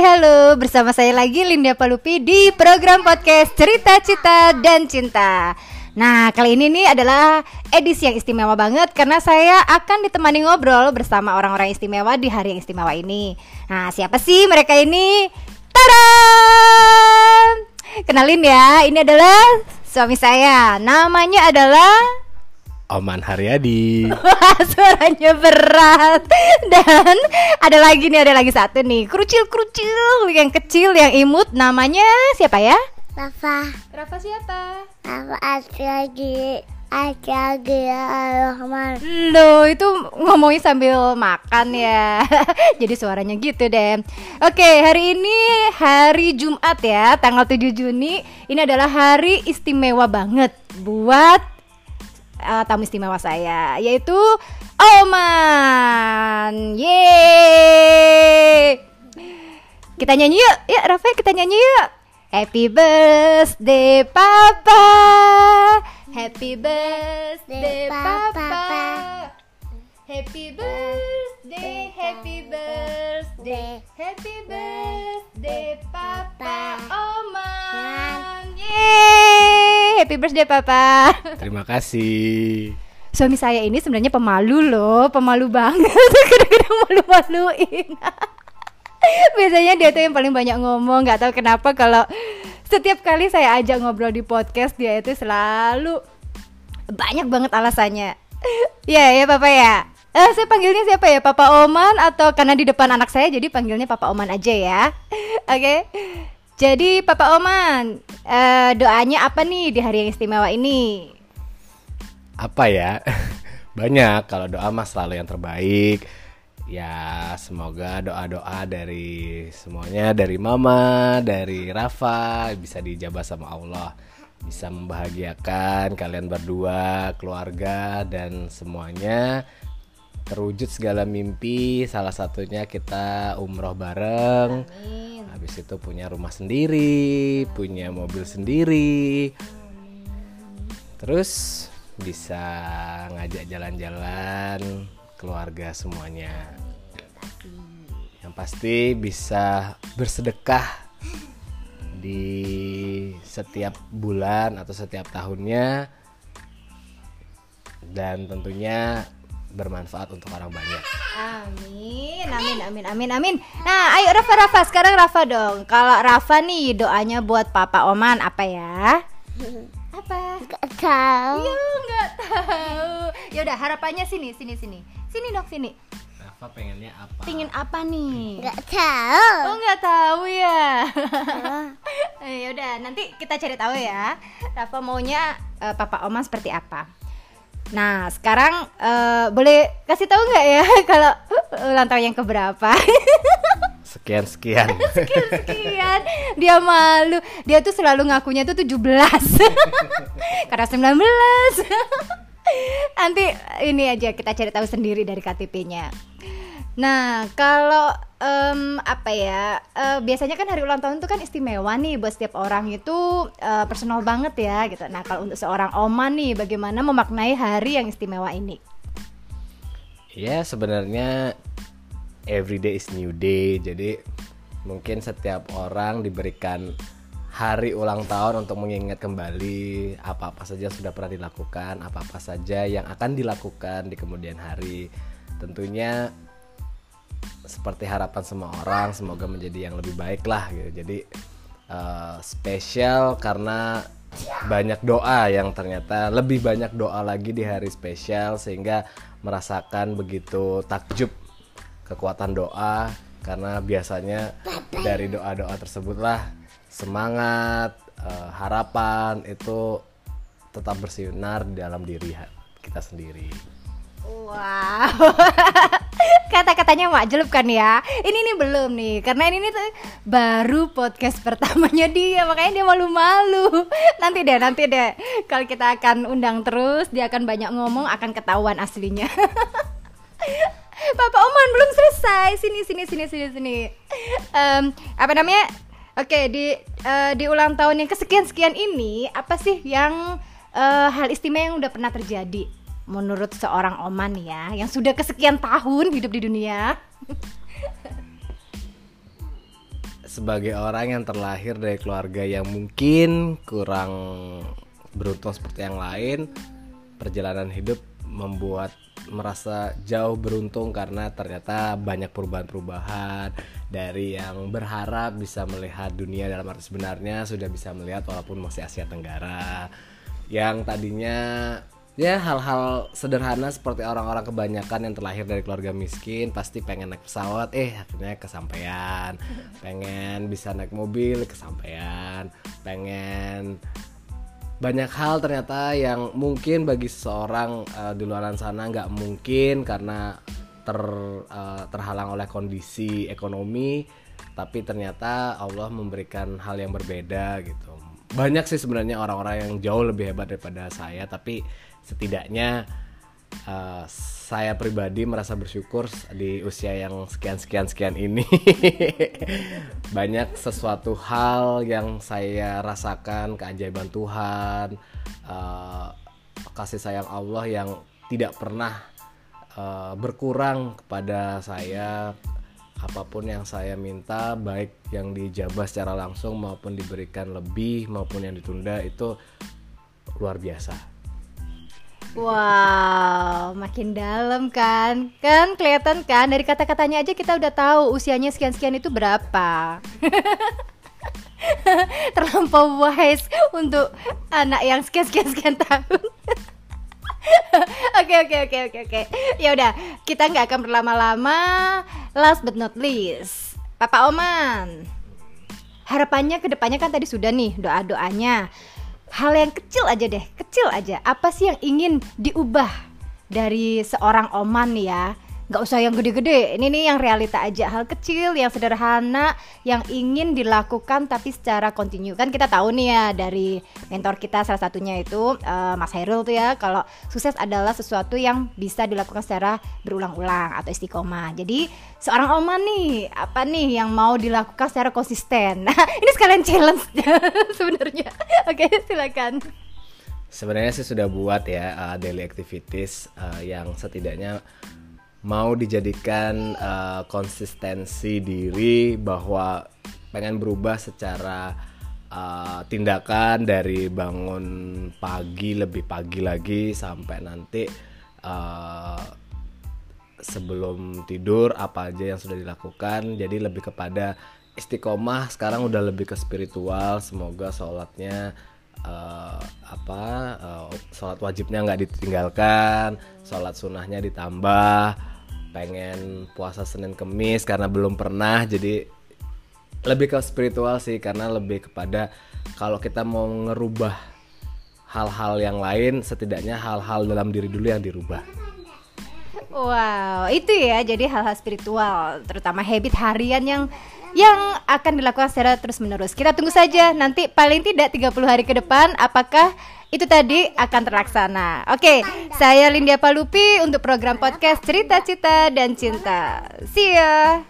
Hai halo, bersama saya lagi Linda Palupi di program podcast Cerita Cita dan Cinta Nah kali ini nih adalah edisi yang istimewa banget Karena saya akan ditemani ngobrol bersama orang-orang istimewa di hari yang istimewa ini Nah siapa sih mereka ini? Tada! Kenalin ya, ini adalah suami saya Namanya adalah Oman Haryadi. Wah, suaranya berat. Dan ada lagi nih, ada lagi satu nih. Kerucil-kerucil yang kecil, yang imut. Namanya siapa ya? Rafa Rafa siapa? Rafa Asyagi Asyagi Ar-Rahman Lo itu ngomongin sambil makan ya. Jadi suaranya gitu deh. Oke, hari ini hari Jumat ya, tanggal 7 Juni. Ini adalah hari istimewa banget buat uh, tamu istimewa saya yaitu Oman. Yeay. Kita nyanyi yuk. Ya, Rafael kita nyanyi yuk. Happy birthday papa. Happy birthday papa. Happy birthday, happy birthday, happy birthday papa happy birthday papa. Terima kasih. Suami saya ini sebenarnya pemalu loh, pemalu banget. Kadang-kadang malu-maluin. Biasanya dia tuh yang paling banyak ngomong, nggak tahu kenapa kalau setiap kali saya ajak ngobrol di podcast dia itu selalu banyak banget alasannya. Ya ya papa ya. Eh, saya panggilnya siapa ya? Papa Oman atau karena di depan anak saya jadi panggilnya Papa Oman aja ya. Oke. Jadi Papa Oman, eh, doanya apa nih di hari yang istimewa ini? Apa ya? Banyak kalau doa mah selalu yang terbaik. Ya, semoga doa-doa dari semuanya dari Mama, dari Rafa bisa dijabah sama Allah. Bisa membahagiakan kalian berdua, keluarga dan semuanya terwujud segala mimpi salah satunya kita umroh bareng. Amin. habis itu punya rumah sendiri punya mobil sendiri. Terus bisa ngajak jalan-jalan keluarga semuanya. Yang pasti bisa bersedekah di setiap bulan atau setiap tahunnya. Dan tentunya bermanfaat untuk orang banyak. Amin, amin, amin, amin, amin. Nah, ayo Rafa, Rafa, sekarang Rafa dong. Kalau Rafa nih doanya buat Papa Oman apa ya? Apa? Gak tahu Yo, nggak tahu. Ya udah, harapannya sini, sini, sini, sini dong, sini. Rafa pengennya apa? Pingin apa nih? Gak tahu Oh nggak tahu ya. ya udah, nanti kita cari tahu ya. Rafa maunya eh, Papa Oman seperti apa? Nah, sekarang eh, boleh kasih tahu nggak ya kalau ulang tahun yang keberapa? Sekian sekian. sekian sekian. Dia malu. Dia tuh selalu ngakunya tuh 17 karena 19 nanti ini aja kita cari tahu sendiri dari KTP-nya nah kalau em, apa ya eh, biasanya kan hari ulang tahun itu kan istimewa nih buat setiap orang itu eh, personal banget ya gitu nah kalau untuk seorang Oman nih bagaimana memaknai hari yang istimewa ini Ya sebenarnya everyday is new day. Jadi mungkin setiap orang diberikan hari ulang tahun untuk mengingat kembali apa-apa saja sudah pernah dilakukan, apa-apa saja yang akan dilakukan di kemudian hari. Tentunya seperti harapan semua orang semoga menjadi yang lebih baik lah gitu. Jadi eh, spesial karena banyak doa yang ternyata lebih banyak doa lagi di hari spesial sehingga merasakan begitu takjub kekuatan doa karena biasanya dari doa-doa tersebutlah semangat eh, harapan itu tetap bersinar di dalam diri kita sendiri. Wow, kata-katanya makjub kan ya. Ini nih belum nih, karena ini nih baru podcast pertamanya dia, makanya dia malu-malu. Nanti deh, nanti deh. Kalau kita akan undang terus, dia akan banyak ngomong, akan ketahuan aslinya. Bapak Oman belum selesai. Sini, sini, sini, sini, sini. Em, apa namanya? Oke, di eh, di ulang tahun yang kesekian sekian ini, apa sih yang eh, hal istimewa yang udah pernah terjadi? Menurut seorang Oman ya yang sudah kesekian tahun hidup di dunia. Sebagai orang yang terlahir dari keluarga yang mungkin kurang beruntung seperti yang lain, perjalanan hidup membuat merasa jauh beruntung karena ternyata banyak perubahan-perubahan dari yang berharap bisa melihat dunia dalam arti sebenarnya sudah bisa melihat walaupun masih Asia Tenggara. Yang tadinya ya hal-hal sederhana seperti orang-orang kebanyakan yang terlahir dari keluarga miskin pasti pengen naik pesawat. Eh akhirnya kesampaian. Pengen bisa naik mobil kesampaian. Pengen banyak hal ternyata yang mungkin bagi seseorang uh, di luar sana nggak mungkin karena ter uh, terhalang oleh kondisi ekonomi tapi ternyata Allah memberikan hal yang berbeda gitu banyak sih sebenarnya orang-orang yang jauh lebih hebat daripada saya tapi setidaknya uh, saya pribadi merasa bersyukur di usia yang sekian sekian sekian ini. Banyak sesuatu hal yang saya rasakan keajaiban Tuhan uh, kasih sayang Allah yang tidak pernah uh, berkurang kepada saya apa pun yang saya minta baik yang dijabah secara langsung maupun diberikan lebih maupun yang ditunda itu luar biasa Wow, makin dalam kan? Kan kelihatan kan dari kata-katanya aja kita udah tahu usianya sekian-sekian itu berapa. Terlampau wise untuk anak yang sekian-sekian tahun. Oke oke oke oke oke. Ya udah, kita nggak akan berlama-lama. Last but not least, Papa Oman. Harapannya ke depannya kan tadi sudah nih doa-doanya hal yang kecil aja deh, kecil aja. Apa sih yang ingin diubah dari seorang Oman ya? Gak usah yang gede-gede. Ini nih yang realita aja, hal kecil, yang sederhana, yang ingin dilakukan tapi secara kontinu. Kan kita tahu nih ya dari mentor kita salah satunya itu uh, Mas Hairul tuh ya, kalau sukses adalah sesuatu yang bisa dilakukan secara berulang-ulang atau istiqomah. Jadi seorang Oman nih, apa nih yang mau dilakukan secara konsisten? Nah, ini sekalian challenge sebenarnya. Oke, silakan. Sebenarnya sih sudah buat ya uh, daily activities uh, yang setidaknya mau dijadikan uh, konsistensi diri bahwa pengen berubah secara uh, tindakan dari bangun pagi lebih pagi lagi sampai nanti uh, sebelum tidur apa aja yang sudah dilakukan. Jadi lebih kepada istiqomah sekarang udah lebih ke spiritual. Semoga sholatnya uh, apa uh, sholat wajibnya nggak ditinggalkan sholat sunnahnya ditambah pengen puasa Senin Kemis karena belum pernah jadi lebih ke spiritual sih karena lebih kepada kalau kita mau ngerubah hal-hal yang lain setidaknya hal-hal dalam diri dulu yang dirubah. Wow, itu ya jadi hal-hal spiritual terutama habit harian yang yang akan dilakukan secara terus-menerus. Kita tunggu saja nanti paling tidak 30 hari ke depan apakah itu tadi akan terlaksana. Oke, saya Lindia Palupi untuk program podcast Cerita Cita dan Cinta. See ya.